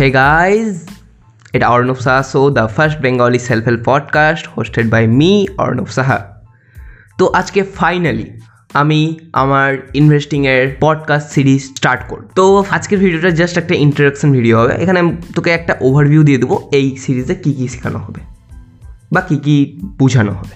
Hey guys, it Arnav Saha, the first Bengali self-help podcast hosted by me, Arnav Saha. তো আজকে finally আমি আমার ইনভেস্টিংয়ের podcast series start করব। তো আজকের ভিডিওটা জাস্ট একটা ইন্ট্রোডাকশন ভিডিও হবে। এখানে তোকে একটা ওভারভিউ দিয়ে দেবো এই সিরিজে কী কী শেখানো হবে বা কী কী বোঝানো হবে।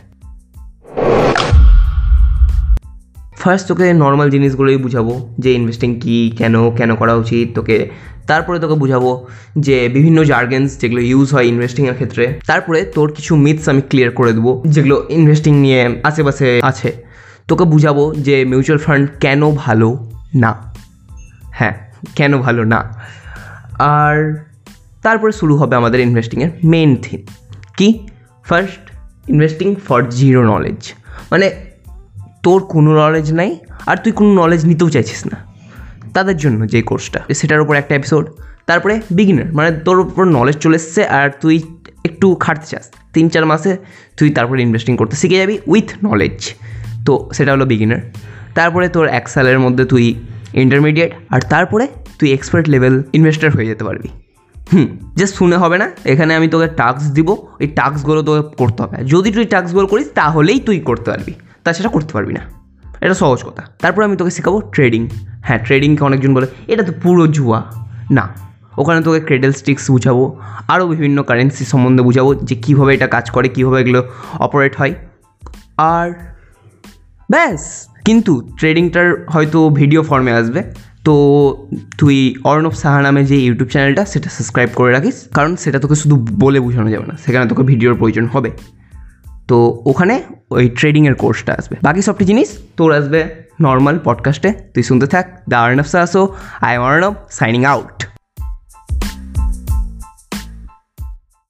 ফার্স্ট তোকে নর্মাল জিনিসগুলোই বুঝাবো, যে ইনভেস্টিং কী, কেন কেন করা উচিত, তোকে তারপরে তোকে বুঝাবো যে বিভিন্ন জার্গেন্স যেগুলো ইউজ হয় ইনভেস্টিংয়ের ক্ষেত্রে, তারপরে তোর কিছু মিথস আমি ক্লিয়ার করে দেবো, যেগুলো ইনভেস্টিং নিয়ে আশেপাশে আছে। তোকে বুঝাবো যে মিউচুয়াল ফান্ড কেন ভালো না। হ্যাঁ কেন ভালো না। আর তারপরে শুরু হবে আমাদের ইনভেস্টিংয়ের মেন থিম কি? First investing for zero knowledge মানে তোর কোনো নলেজ নাই আর তুই কোনো নলেজ নিতেও চাইছিস না। তাদের জন্য যে কোর্সটা সেটার উপর একটা এপিসোড তারপরে বিগিনার মানে তোর উপর নলেজ চলে এসছে আর তুই একটু খাটতে চাস। তিন চার মাসে তুই তারপরে ইনভেস্টিং করতে শিখে যাবি উইথ নলেজ তো সেটা হলো বিগিনার তারপরে তোর এক সালের মধ্যে তুই ইন্টারমিডিয়েট আর তারপরে তুই এক্সপার্ট লেভেল ইনভেস্টার হয়ে যেতে পারবি। হুম জাস্ট শুনে হবে না। এখানে আমি তোকে টাস্ক দিব। এই টাস্কগুলো তোকে করতে হবে। যদি তুই টাস্কগুলো করিস, তাহলেই তুই করতে পারবি। তাছাড়া করতে পারবি না। এটা সহজ কথা। তারপর আমি তোকে শেখাবো ট্রেডিং হ্যাঁ ট্রেডিংকে অনেকজন বলে, এটা তো পুরো জুয়া। না, ওখানে তোকে ক্রেডেল স্টিক্স বুঝাবো, আরও বিভিন্ন কারেন্সি সম্বন্ধে বুঝাবো যে কীভাবে এটা কাজ করে, কীভাবে এগুলো অপারেট হয়। আর ব্যাস, কিন্তু ট্রেডিংটার হয়তো ভিডিও ফর্মে আসবে। তো তুই অর্ণব সাহা নামে যে ইউটিউব চ্যানেলটা সেটা সাবস্ক্রাইব করে রাখিস। কারণ সেটা তোকে শুধু বলে বোঝানো যাবে না, সেখানে তোকে ভিডিওর প্রয়োজন হবে। তো ওখানে ওই ট্রেডিংয়ের কোর্সটা আসবে। বাকি সবটি জিনিস তোর আসবে নর্মাল পডকাস্টে তুই শুনতে থাক the Arnab সাহসো I am Arnab signing out